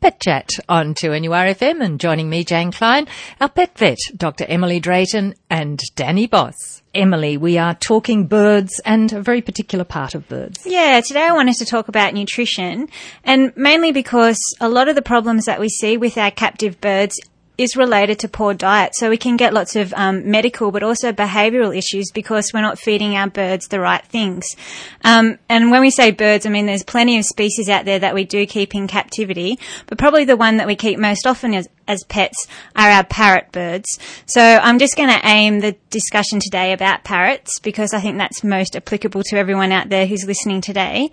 Pet Chat on 2NURFM and joining me, Jane Klein, our pet vet, Dr. Emily Drayton and Danny Boss. Emily, we are talking birds and a very particular part of birds. Yeah, today I wanted to talk about nutrition and mainly because a lot of the problems that we see with our captive birds is related to poor diet. So we can get lots of um, medical, but also behavioural issues because we're not feeding our birds the right things. Um, and when we say birds, I mean there's plenty of species out there that we do keep in captivity, but probably the one that we keep most often as, as pets are our parrot birds. So I'm just going to aim the discussion today about parrots because I think that's most applicable to everyone out there who's listening today.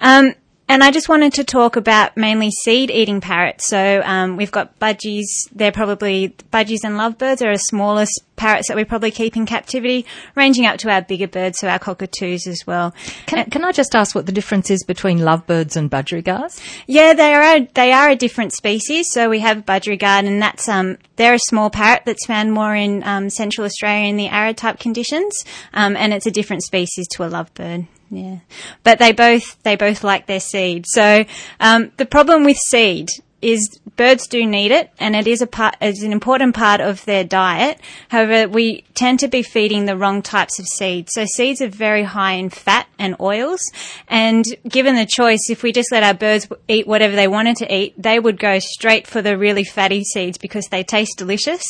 Um, and I just wanted to talk about mainly seed eating parrots. So um, we've got budgies. They're probably budgies and lovebirds are the smallest parrots that we probably keep in captivity, ranging up to our bigger birds, so our cockatoos as well. Can, can I just ask what the difference is between lovebirds and budgerigars? Yeah, they are they are a different species. So we have budgerigar, and that's um they're a small parrot that's found more in um, Central Australia in the arid type conditions, um, and it's a different species to a lovebird. Yeah, but they both they both like their seed. So um, the problem with seed is birds do need it, and it is a part is an important part of their diet. However, we tend to be feeding the wrong types of seeds. So seeds are very high in fat and oils, and given the choice, if we just let our birds eat whatever they wanted to eat, they would go straight for the really fatty seeds because they taste delicious.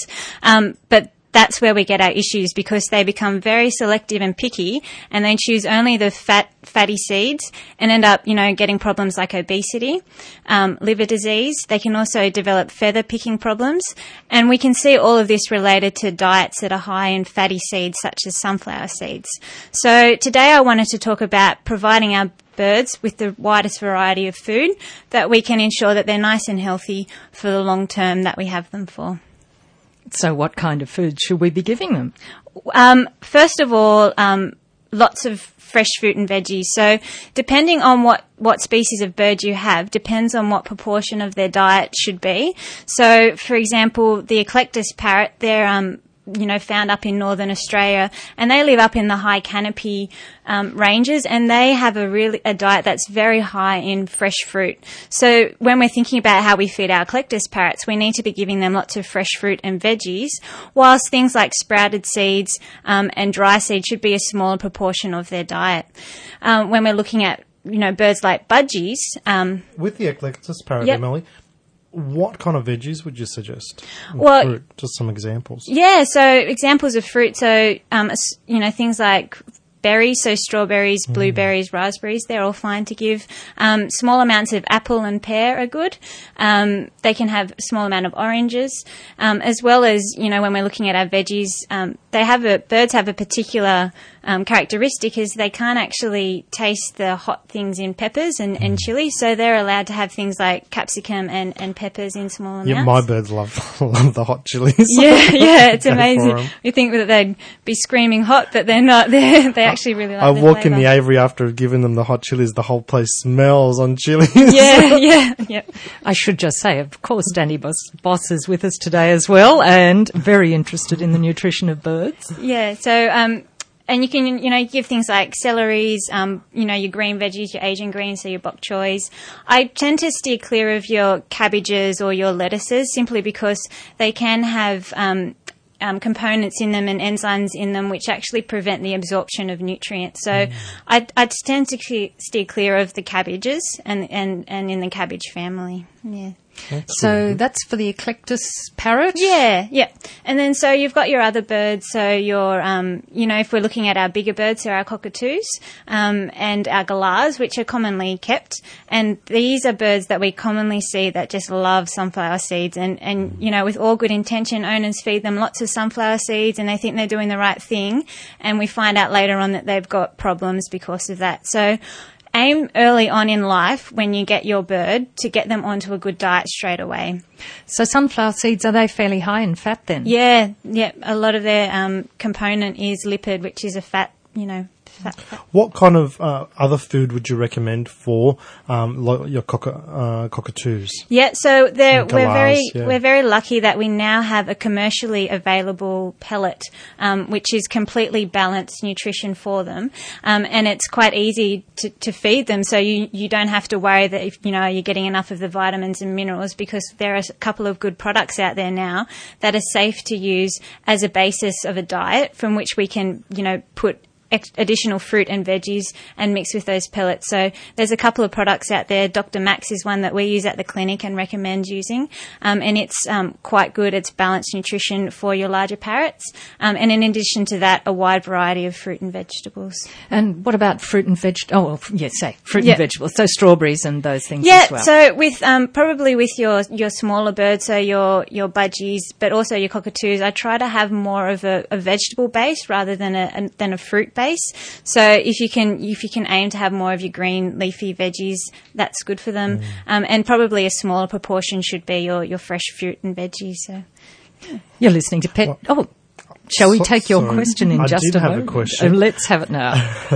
Um, but that's where we get our issues because they become very selective and picky and they choose only the fat, fatty seeds and end up, you know, getting problems like obesity, um, liver disease. They can also develop feather picking problems. And we can see all of this related to diets that are high in fatty seeds such as sunflower seeds. So today I wanted to talk about providing our birds with the widest variety of food that we can ensure that they're nice and healthy for the long term that we have them for. So, what kind of food should we be giving them? Um, first of all, um, lots of fresh fruit and veggies. So, depending on what, what species of bird you have, depends on what proportion of their diet should be. So, for example, the Eclectus parrot, they're um, you know, found up in northern Australia, and they live up in the high canopy um, ranges, and they have a really a diet that's very high in fresh fruit. So when we're thinking about how we feed our Eclectus parrots, we need to be giving them lots of fresh fruit and veggies, whilst things like sprouted seeds um, and dry seeds should be a smaller proportion of their diet. Um, when we're looking at you know birds like budgies, um, with the Eclectus parrot, Yep. Emily, what kind of veggies would you suggest? Or Well- fruit? just some examples. Yeah, so examples of fruit. So, um, you know, things like berries, so strawberries, blueberries, raspberries, they're all fine to give. Um, small amounts of apple and pear are good. Um, they can have a small amount of oranges, um, as well as, you know, when we're looking at our veggies, um, they have a, birds have a particular um, characteristic is they can't actually taste the hot things in peppers and, and chili, so they're allowed to have things like capsicum and, and peppers in small amounts. Yeah, my birds love love the hot chilies. Yeah, yeah, it's amazing. for amazing. 'em. We think that they'd be screaming hot, but they're not. They they actually really like. I the walk in the aviary after giving them the hot chilies. The whole place smells on chilies. Yeah, yeah, yeah. I should just say, of course, Danny Boss, Boss is with us today as well and very interested in the nutrition of birds. Yeah, so um, and you can you know give things like celeries, um, you know your green veggies, your Asian greens, so your bok choys. I tend to steer clear of your cabbages or your lettuces simply because they can have. Um, um, components in them and enzymes in them which actually prevent the absorption of nutrients. So I, I tend to steer clear of the cabbages and, and, and in the cabbage family. Yeah. So that's for the Eclectus parrot? Yeah, yeah. And then so you've got your other birds. So your, um, you know, if we're looking at our bigger birds, so our cockatoos um, and our galahs, which are commonly kept. And these are birds that we commonly see that just love sunflower seeds. And, and you know, with all good intention, owners feed them lots of sunflower seeds and they think they're doing the right thing. And we find out later on that they've got problems because of that. So aim early on in life when you get your bird to get them onto a good diet straight away. So sunflower seeds, are they fairly high in fat then? Yeah, yeah. A lot of their um, component is lipid, which is a fat, you know. What kind of uh, other food would you recommend for um, lo- your uh, cockatoos? Yeah, so we're very yeah. we're very lucky that we now have a commercially available pellet, um, which is completely balanced nutrition for them, um, and it's quite easy to, to feed them. So you you don't have to worry that if you know you're getting enough of the vitamins and minerals because there are a couple of good products out there now that are safe to use as a basis of a diet from which we can you know put additional fruit and veggies and mix with those pellets. So there's a couple of products out there. Dr. Max is one that we use at the clinic and recommend using, um, and it's um, quite good. It's balanced nutrition for your larger parrots, um, and in addition to that, a wide variety of fruit and vegetables. And what about fruit and veg? Oh, well, yes, say fruit Yeah. and vegetables. So strawberries and those things Yeah, as well. so with um, probably with your your smaller birds, so your your budgies, but also your cockatoos, I try to have more of a, a vegetable base rather than a, a than a fruit base. So if you can if you can aim to have more of your green leafy veggies, that's good for them. Um, and probably a smaller proportion should be your your fresh fruit and veggies. So You're listening to Pet. oh, shall we take your sorry. question in I just a have a moment? question. Oh, let's have it now.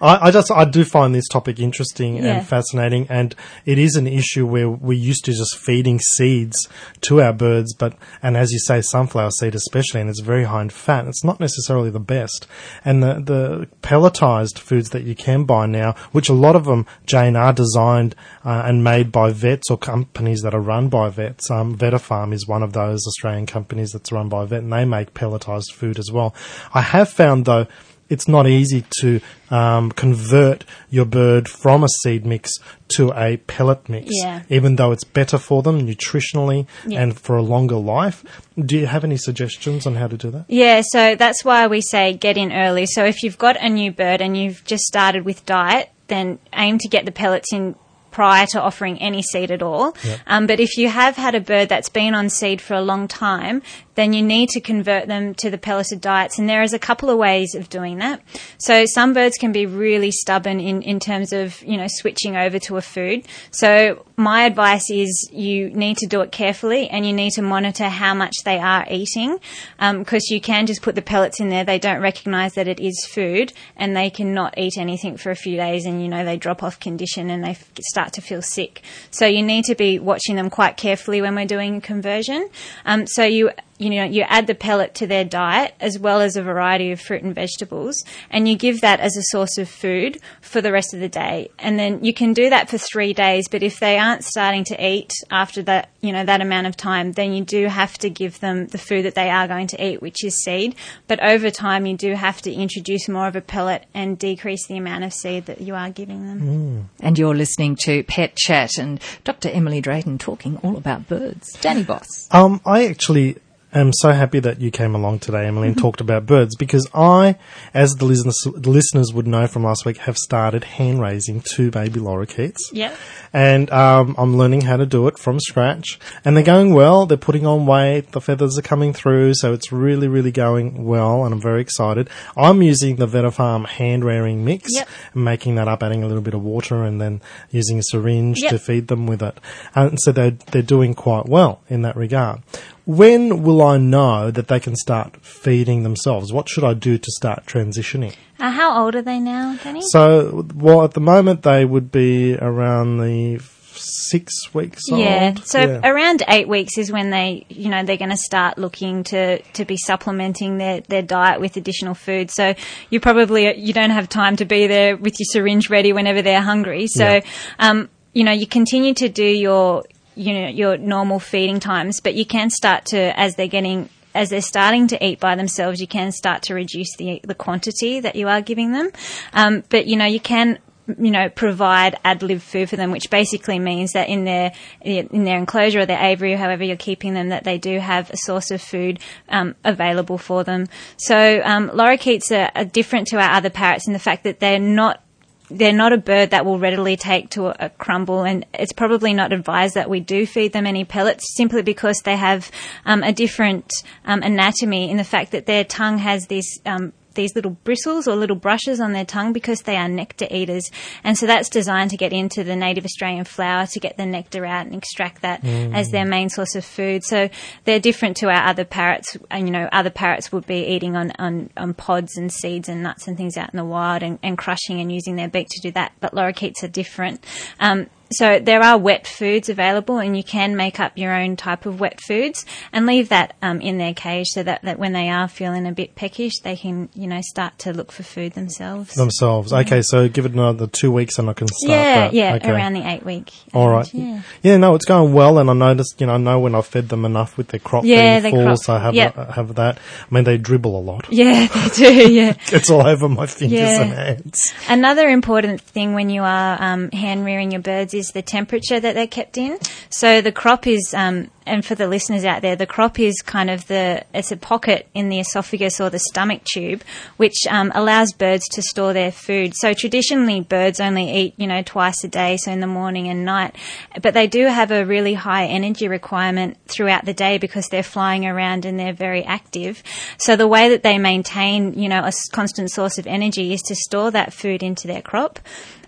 I, I just I do find this topic interesting Yeah. and fascinating, and it is an issue where we're used to just feeding seeds to our birds, but and as you say, sunflower seed especially, and it's very high in fat. It's not necessarily the best, and the the pelletized foods that you can buy now, which a lot of them, Jane, are designed uh, and made by vets or companies that are run by vets. Um, Vetafarm is one of those Australian companies that's run by a vet, and they make pelletized food as well. I have found though it's not easy to um, convert your bird from a seed mix to a pellet mix, Yeah. even though it's better for them nutritionally Yeah. and for a longer life. Do you have any suggestions on how to do that? Yeah, so that's why we say get in early. So if you've got a new bird and you've just started with diet, then aim to get the pellets in prior to offering any seed at all. Um, but if you have had a bird that's been on seed for a long time, then you need to convert them to the pelleted diets. And there is a couple of ways of doing that. So some birds can be really stubborn in, in terms of, you know, switching over to a food. So my advice is you need to do it carefully and you need to monitor how much they are eating because you can just put the pellets in there. They don't recognize that it is food and they cannot eat anything for a few days and, you know, they drop off condition and they f- start to feel sick. So you need to be watching them quite carefully when we're doing conversion. Um, so you you know, you add the pellet to their diet as well as a variety of fruit and vegetables, and you give that as a source of food for the rest of the day. And then you can do that for three days, but if they aren't starting to eat after that, you know, that amount of time, then you do have to give them the food that they are going to eat, which is seed. But over time, you do have to introduce more of a pellet and decrease the amount of seed that you are giving them. and you're listening to Pet Chat and Dr. Emily Drayton talking all about birds. Danny Boss. Um, I actually am so happy that you came along today, Emily, and talked about birds because I, as the listeners, the listeners would know from last week, have started hand raising two baby lorikeets. Yep. And um, I'm learning how to do it from scratch. And they're going well. They're putting on weight. The feathers are coming through. So it's really, really going well. And I'm very excited. I'm using the Vetafarm hand rearing mix, Yep. and making that up, adding a little bit of water, and then using a syringe Yep. to feed them with it. And so they're, they're doing quite well in that regard. When will I know that they can start feeding themselves? What should I do to start transitioning? Uh, how old are they now, Danny? So, well, at the moment they would be around the six weeks Yeah. old. So Yeah. around eight weeks is when they, you know, they're going to start looking to, to be supplementing their, their diet with additional food. So you probably, you don't have time to be there with your syringe ready whenever they're hungry. So, Yeah. um, you know, you continue to do your, you know, your normal feeding times, but you can start to, as they're getting as they're starting to eat by themselves, you can start to reduce the the quantity that you are giving them. Um, but you know, you can you know provide ad lib food for them, which basically means that in their in their enclosure or their aviary, however you're keeping them, that they do have a source of food um, available for them. So um, lorikeets are, are different to our other parrots in the fact that they're not they're not a bird that will readily take to a, a crumble, and it's probably not advised that we do feed them any pellets simply because they have um, a different um, anatomy in the fact that their tongue has this. Um, these little bristles or little brushes on their tongue because they are nectar eaters. And so that's designed to get into the native Australian flower to get the nectar out and extract that as their main source of food. So they're different to our other parrots. And, you know, other parrots would be eating on, on, on pods and seeds and nuts and things out in the wild and, and crushing and using their beak to do that. But lorikeets are different. Um, so there are wet foods available, and you can make up your own type of wet foods and leave that um, in their cage so that, that when they are feeling a bit peckish, they can you know start to look for food themselves. Themselves. Okay, so give it another two weeks and I can start yeah, that. yeah, Okay. around the eight week. All age, right. Yeah. Yeah, no, it's going well, and I noticed, you know, I know when I've fed them enough with their crop Yeah, being full, crop, so I have yep. have that. I mean, they dribble a lot. Yeah, they do. Yeah. It's all over my fingers Yeah. and hands. Another important thing when you are um, hand rearing your birds is the temperature that they're kept in. So the crop is, um, and for the listeners out there, the crop is kind of the it's a pocket in the esophagus or the stomach tube, which um, allows birds to store their food. So traditionally, birds only eat you know twice a day, so in the morning and night, but they do have a really high energy requirement throughout the day because they're flying around and they're very active. So the way that they maintain you know a constant source of energy is to store that food into their crop.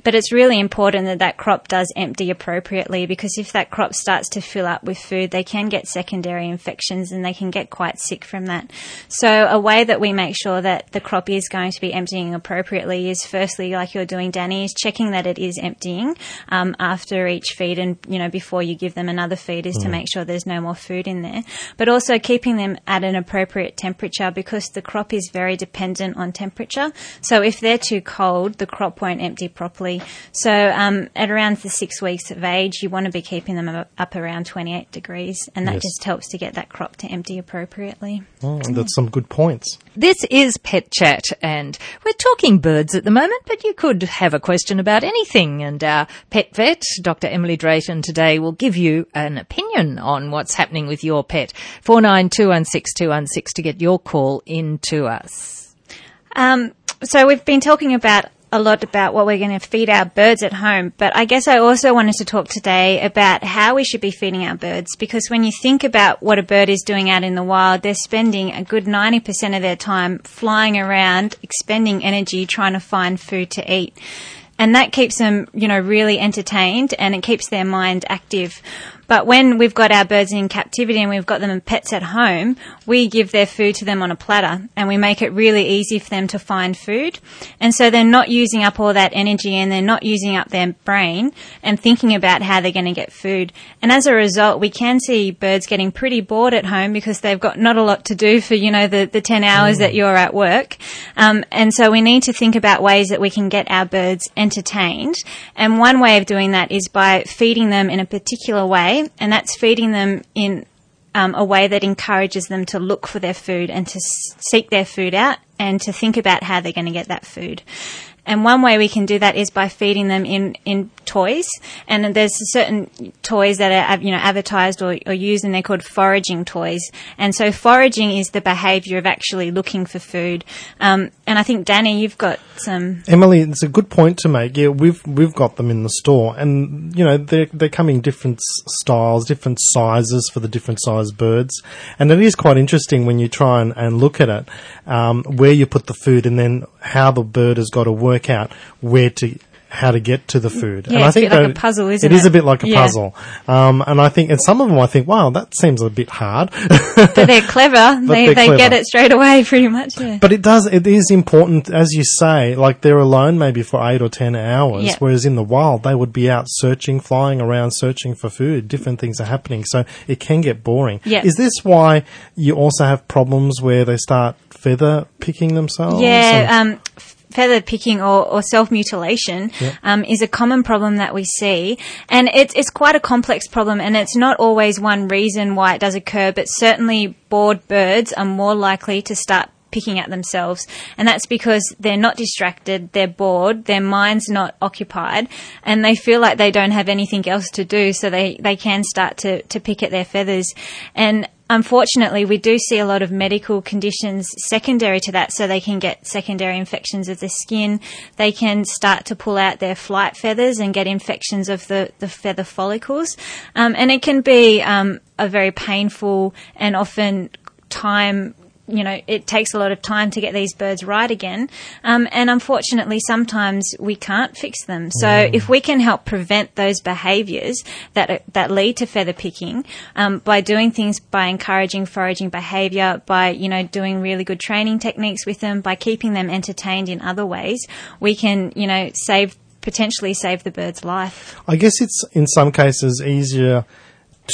But it's really important that that crop does empty appropriately because if that crop starts to fill up with food, they can get secondary infections and they can get quite sick from that. So a way that we make sure that the crop is going to be emptying appropriately is firstly, like you're doing, Danny, is checking that it is emptying um, after each feed and you know before you give them another feed is to make sure there's no more food in there. But also keeping them at an appropriate temperature because the crop is very dependent on temperature. So if they're too cold, the crop won't empty properly. So um, at around the six weeks of age, you want to be keeping them up- up around 28 degrees, and that Yes. just helps to get that crop to empty appropriately. Oh, that's some good points. This is Pet Chat, and we're talking birds at the moment, but you could have a question about anything. And our pet vet, Dr. Emily Drayton, today will give you an opinion on what's happening with your pet. 49216216 to get your call into us. Um, so we've been talking about a lot about what we're going to feed our birds at home, but I guess I also wanted to talk today about how we should be feeding our birds because when you think about what a bird is doing out in the wild, they're spending a good 90% of their time flying around, expending energy trying to find food to eat. And that keeps them, you know, really entertained and it keeps their mind active. But when we've got our birds in captivity and we've got them in pets at home, we give their food to them on a platter and we make it really easy for them to find food. And so they're not using up all that energy and they're not using up their brain and thinking about how they're going to get food. And as a result, we can see birds getting pretty bored at home because they've got not a lot to do for, you know, the, the 10 hours that you're at work. Um, and so we need to think about ways that we can get our birds entertained. And one way of doing that is by feeding them in a particular way, and that's feeding them in um, a way that encourages them to look for their food and to seek their food out and to think about how they're going to get that food. And one way we can do that is by feeding them in, in toys. And there's certain toys that are, you know, advertised or, or used and they're called foraging toys. And so foraging is the behavior of actually looking for food. Um, and I think Danny, you've got some, Emily, it's a good point to make. Yeah, we've we've got them in the store, and you know they're they come in different styles, different sizes for the different size birds, and it is quite interesting when you try and, and look at it, um, where you put the food, and then how the bird has got to work out where to. How to get to the food? Yeah, it's a bit like a puzzle, isn't It is a bit like a Yeah. puzzle, um, and I think, and some of them, I think, wow, that seems a bit hard. but they're clever. they they're they get it straight away pretty much. Yeah. But it does, it is important, as you say, like they're alone maybe for eight or ten hours, Yeah. whereas in the wild they would be out searching, flying around searching for food. Different things are happening. So it can get boring. Yeah. Is this why you also have problems where they start feather picking themselves? Yeah, And- um, feather picking or, or self mutilation um, is a common problem that we see, and it's it's quite a complex problem, and it's not always one reason why it does occur, but certainly bored birds are more likely to start picking at themselves. And that's because they're not distracted they're bored their mind's not occupied and they feel like they don't have anything else to do so they they can start to to pick at their feathers. And Unfortunately, we do see a lot of medical conditions secondary to that, so they can get secondary infections of the skin. They can start to pull out their flight feathers and get infections of the, the feather follicles. Um, and it can be um, a very painful and often time you know, it takes a lot of time to get these birds right again. Um, and unfortunately, sometimes we can't fix them. So if we can help prevent those behaviours that, that lead to feather picking, um, by doing things, by encouraging foraging behaviour, by, you know, doing really good training techniques with them, by keeping them entertained in other ways, we can, you know, save, potentially save the bird's life. I guess it's in some cases easier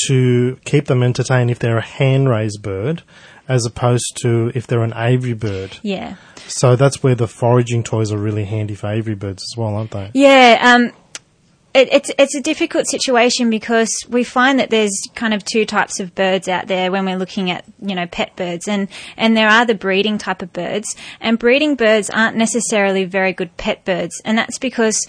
to keep them entertained if they're a hand raised bird as opposed to if they're an aviary bird. Yeah. So that's where the foraging toys are really handy for aviary birds as well, aren't they? Yeah, um, it, it's it's a difficult situation because we find that there's kind of two types of birds out there when we're looking at you know pet birds, and and there are the breeding type of birds, and breeding birds aren't necessarily very good pet birds, and that's because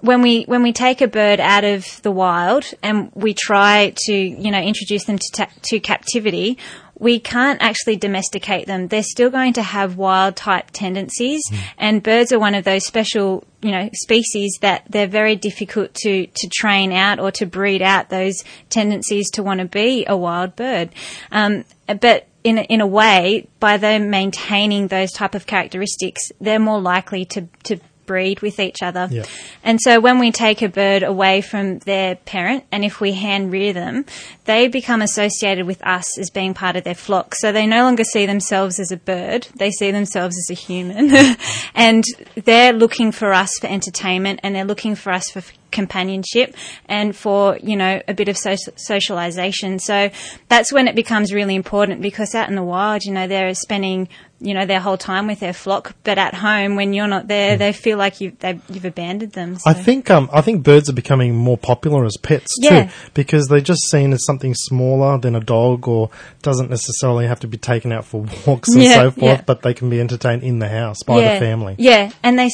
when we when we take a bird out of the wild and we try to you know introduce them to ta- to captivity, we can't actually domesticate them. They're still going to have wild type tendencies, and birds are one of those special, you know, species that they're very difficult to to train out or to breed out those tendencies to want to be a wild bird. Um, but in a, in a way, by them maintaining those type of characteristics, they're more likely to to breed with each other. Yeah. And so when we take a bird away from their parent and if we hand rear them, they become associated with us as being part of their flock. So they no longer see themselves as a bird, they see themselves as a human. and they're looking for us for entertainment and they're looking for us for companionship and for, you know, a bit of social- socialization. So that's when it becomes really important because out in the wild, you know, they're spending you know their whole time with their flock, but at home when you're not there, they feel like you've they've, you've abandoned them. So. I think um, I think birds are becoming more popular as pets Yeah. too, because they're just seen as something smaller than a dog, or doesn't necessarily have to be taken out for walks and Yeah, so forth, yeah. but they can be entertained in the house by the family. Yeah, and they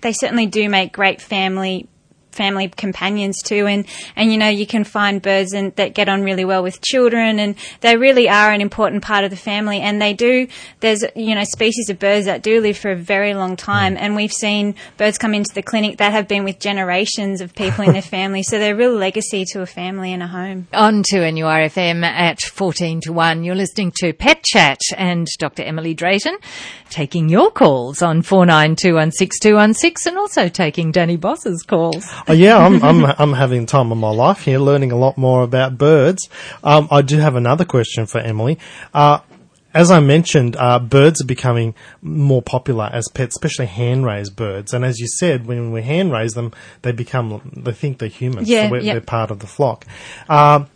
they certainly do make great family family companions too and and you know you can find birds and that get on really well with children and they really are an important part of the family and they do there's you know species of birds that do live for a very long time mm. and we've seen birds come into the clinic that have been with generations of people in their family so they're a real legacy to a family and a home On 2NURFM at 14 to 1. You're listening to Pet Chat and Dr. Emily Drayton taking your calls on 49216216 and also taking Danny Boss's calls. Oh, yeah, I'm, I'm I'm having time of my life here, learning a lot more about birds. Um, I do have another question for Emily. Uh, as I mentioned, uh, birds are becoming more popular as pets, especially hand raised birds. And as you said, when we hand raise them, they become they think they're humans. Yeah, so we're, yeah. they're part of the flock. Um,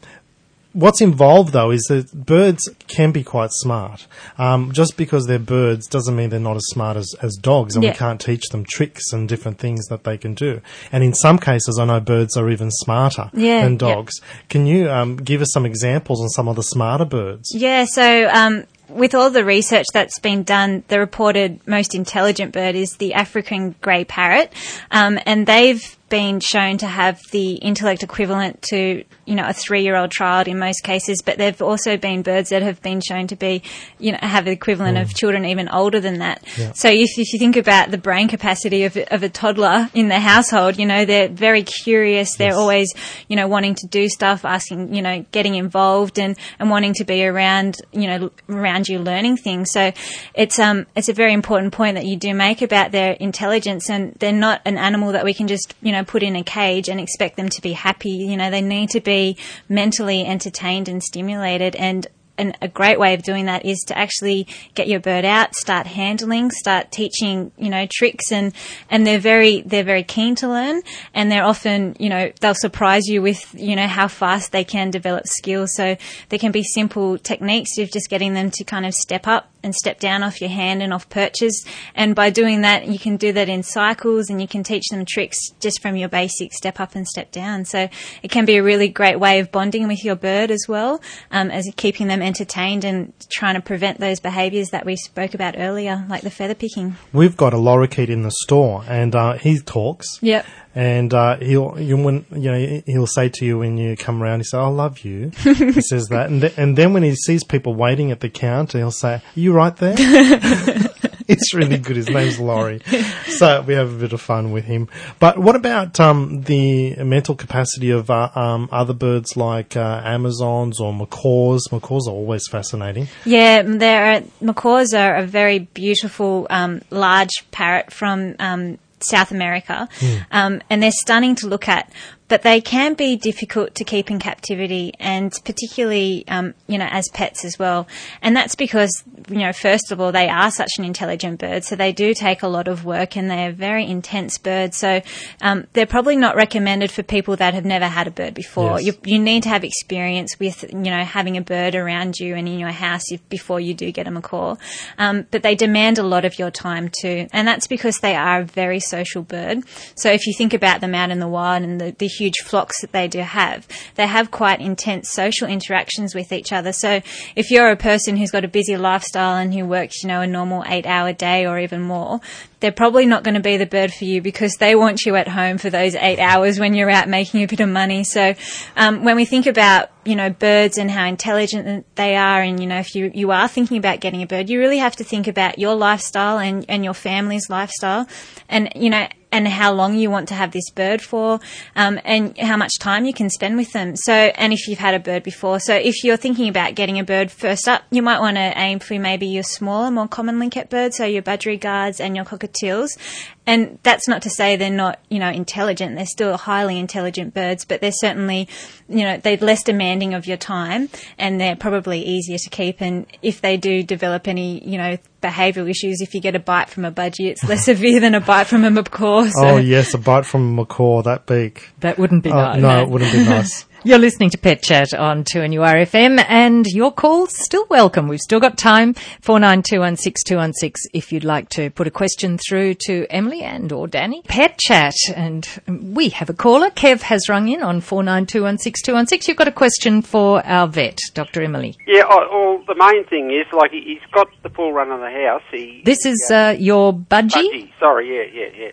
What's involved though is that birds can be quite smart. Um, just because they're birds doesn't mean they're not as smart as, as dogs, and Yeah. we can't teach them tricks and different things that they can do. And in some cases, I know birds are even smarter Yeah, than yeah. dogs. Can you um, give us some examples on some of the smarter birds? Yeah, so um, with all the research that's been done, the reported most intelligent bird is the African grey parrot, um, and they've been shown to have the intellect equivalent to you know a three-year-old child in most cases, but there've also been birds that have been shown to be you know have the equivalent of children even older than that. So if, if you think about the brain capacity of, of a toddler in the household, you know they're very curious. They're always you know wanting to do stuff, asking you know getting involved and and wanting to be around you know around you learning things. So it's um it's a very important point that you do make about their intelligence and they're not an animal that we can just you know put in a cage and expect them to be happy. You know they need to be mentally entertained and stimulated and and a great way of doing that is to actually get your bird out, start handling, start teaching, you know, tricks and, and they're very, they're very keen to learn and they're often, you know, they'll surprise you with, you know, how fast they can develop skills. So there can be simple techniques of just getting them to kind of step up and step down off your hand and off perches. And by doing that, you can do that in cycles and you can teach them tricks just from your basic step up and step down. So it can be a really great way of bonding with your bird as well, um, as keeping them entertained and trying to prevent those behaviours that we spoke about earlier, like the feather picking. We've got a lorikeet in the store, and uh, he talks. Yep. And uh, he'll you, when you know he'll say to you when you come around, he say, "I love you." he says that, and th- and then when he sees people waiting at the counter, he'll say, "Are you right there?" He's really good. His name's Laurie. So we have a bit of fun with him. But what about um, the mental capacity of uh, um, other birds like uh, Amazons or macaws? Macaws are always fascinating. Yeah, there are, macaws are a very beautiful, um, large parrot from um, South America, um, and they're stunning to look at. But they can be difficult to keep in captivity, and particularly, um, you know, as pets as well. And that's because, you know, first of all, they are such an intelligent bird, so they do take a lot of work, and they are very intense birds. So um, they're probably not recommended for people that have never had a bird before. Yes. You, you need to have experience with, you know, having a bird around you and in your house if, before you do get a macaw. Um, but they demand a lot of your time too, and that's because they are a very social bird. So if you think about them out in the wild and the, the huge flocks that they do have, they have quite intense social interactions with each other. So if you're a person who's got a busy lifestyle and who works, you know, a normal eight hour day or even more, they're probably not going to be the bird for you because they want you at home for those eight hours when you're out making a bit of money. So um, when we think about you know birds and how intelligent they are, and you know if you you are thinking about getting a bird, you really have to think about your lifestyle and and your family's lifestyle, and you know and how long you want to have this bird for, um, and how much time you can spend with them. So, and if you've had a bird before, so if you're thinking about getting a bird first up, you might want to aim for maybe your smaller, more commonly kept birds, so your budgerigars and your cockatiels. And that's not to say they're not, you know, intelligent. They're still highly intelligent birds, but they're certainly, you know, they're less demanding of your time and they're probably easier to keep. And if they do develop any, you know, behavioural issues, if you get a bite from a budgie, it's less severe than a bite from a macaw. So. Oh yes, a bite from a macaw. That beak. That wouldn't be Oh, nice. no, it wouldn't be nice. You're listening to Pet Chat on 2NURFM and your calls still welcome. We've still got time. 49216216 if you'd like to put a question through to Emily and or Danny. Pet Chat and we have a caller. Kev has rung in on 49216216. You've got a question for our vet, Dr. Emily. Yeah, oh, well, the main thing is, like, he- he's got the full run of the house. He, This is uh, your budgie? Budgie, sorry, yeah, yeah, yeah.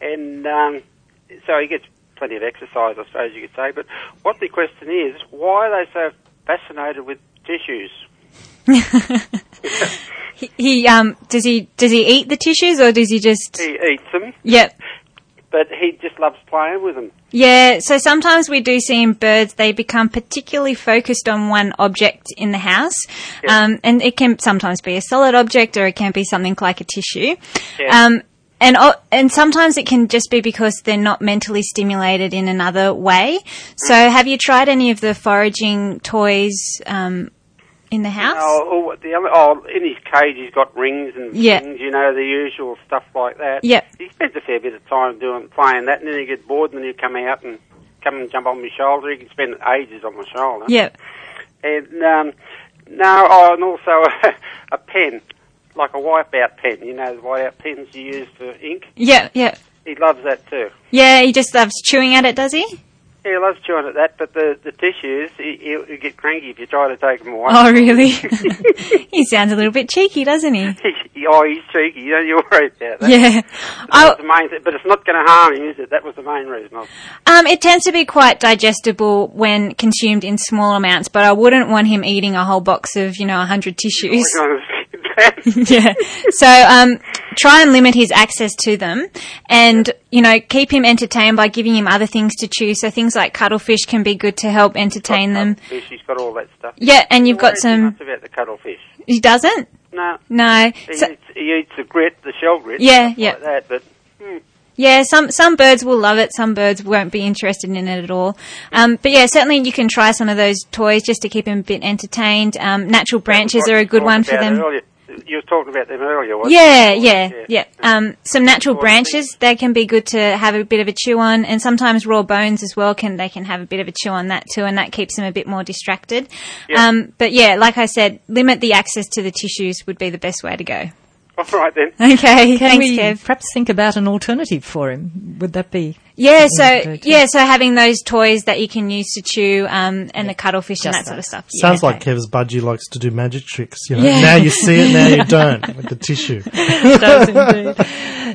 And um, so he gets plenty of exercise, I suppose you could say. But what the question is, why are they so fascinated with tissues? He, he um does he does he eat the tissues or does he just He eats them, Yep. but he just loves playing with them. Yeah, so sometimes we do see in birds they become particularly focused on one object in the house, um, and it can sometimes be a solid object or it can be something like a tissue. Yeah. Um, and and sometimes it can just be because they're not mentally stimulated in another way. So, have you tried any of the foraging toys um, in the house? Oh, oh, the other, oh, in his cage he's got rings and Yeah. things, you know, the usual stuff like that. Yep. He spends a fair bit of time doing playing that, and then he gets bored, and then he'll come out and come and jump on my shoulder. He can spend ages on my shoulder. Yep. And um, no, oh, and also a pen, like a wipeout pen. You know, the whiteout pens you use for ink. Yeah, yeah. He loves that too. Yeah, he just loves chewing at it, does he? Yeah, he loves chewing at that, but the, the tissues, he, he'll, he'll get cranky if you try to take them away. Oh, really? he sounds a little bit cheeky, doesn't he? He- oh, he's cheeky. Don't you worry about that. Yeah. That's I, the main thing. But it's not going to harm him, is it? That was the main reason. Um, it tends to be quite digestible when consumed in small amounts, but I wouldn't want him eating a whole box of, you know, 100 tissues. yeah. So, um, try and limit his access to them and, you know, keep him entertained by giving him other things to chew. So things like cuttlefish can be good to help entertain them. Fish, he's got all that stuff. Yeah, and you've Don't got some, about the cuttlefish. he doesn't? No, No. he, So, eats, he eats the grit, the shell grit. Yeah, yeah. Like that, but hmm, Yeah, some some birds will love it. Some birds won't be interested in it at all. Um, but yeah, certainly you can try some of those toys just to keep them a bit entertained. Um, natural branches are a good one for them. Earlier. You were talking about them earlier, wasn't Yeah, you? yeah, yeah. Um, some natural branches they can be good to have a bit of a chew on, and sometimes raw bones as well can they can have a bit of a chew on that too, and that keeps them a bit more distracted. Yeah. Um, but yeah, like I said, limit the access to the tissues would be the best way to go. All right then. Okay, Can thanks, we Kev. perhaps think about an alternative for him? Would that be? Yeah, Yeah, so yeah, so having those toys that you can use to chew, um, and the cuttlefish and Just that sort of stuff. Sounds Yeah. like Kev's budgie likes to do magic tricks. You know, Yeah. now you see it, now you don't with the tissue. does indeed.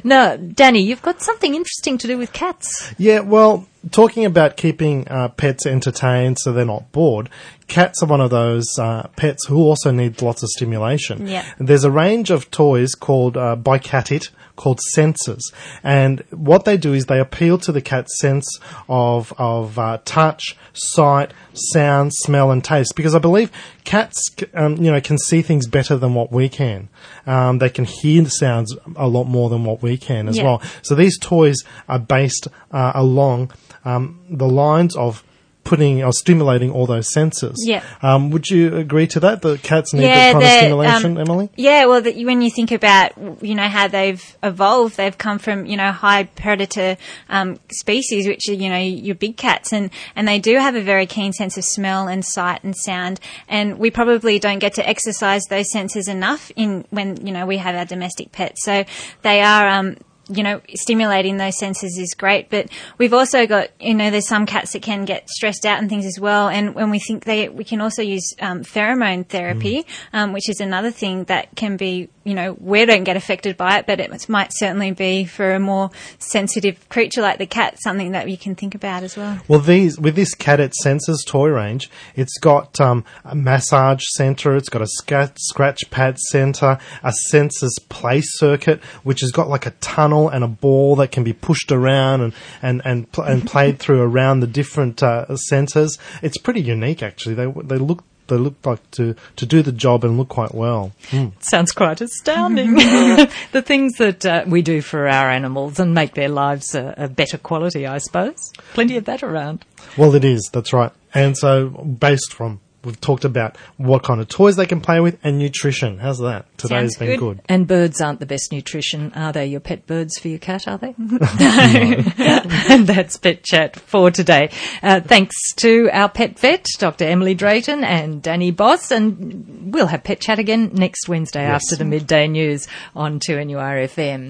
Now, Danny, you've got something interesting to do with cats. Yeah, well, talking about keeping uh, pets entertained so they're not bored, cats are one of those uh, pets who also need lots of stimulation. Yeah. There's a range of toys called uh, by Catit called sensors, and what they do is they appeal to the cat's sense of of uh, touch, sight, sound, smell, and taste. Because I believe cats, um, you know, can see things better than what we can. Um, they can hear the sounds a lot more than what we can as Yeah. well. So these toys are based uh, along um, the lines of putting or stimulating all those senses. Yeah. Um, would you agree to that? The cats need Yeah, that kind of stimulation, um, Emily? Yeah, well, that when you think about, you know, how they've evolved, they've come from, you know, high predator um, species, which are, you know, your big cats, and, and they do have a very keen sense of smell and sight and sound. And we probably don't get to exercise those senses enough in when, you know, we have our domestic pets. So they are, um, you know, stimulating those senses is great. But we've also got, you know, there's some cats that can get stressed out and things as well. And when we think they, we can also use um, pheromone therapy, um, which is another thing that can be, you know, we don't get affected by it, but it might certainly be for a more sensitive creature like the cat, something that you can think about as well. Well, these with this Catit Sensors toy range, it's got um, a massage center, it's got a scat, scratch pad center, a sensors play circuit, which has got like a tunnel and a ball that can be pushed around and and and, pl- and played through around the different uh, sensors. It's pretty unique, actually. They they look. They look like to, to do the job and look quite well. Sounds quite astounding. the things that uh, we do for our animals and make their lives a, a better quality, I suppose. Plenty of that around. Well, it is. That's right. And so, based from we've talked about what kind of toys they can play with and nutrition. How's that? Today's Sounds been good. good. And birds aren't the best nutrition, are they? Your pet birds for your cat, are they? no. and that's Pet Chat for today. Uh, thanks to our pet vet, Dr. Emily Drayton and Danny Boss. And we'll have Pet Chat again next Wednesday Yes. after the midday news on 2NURFM.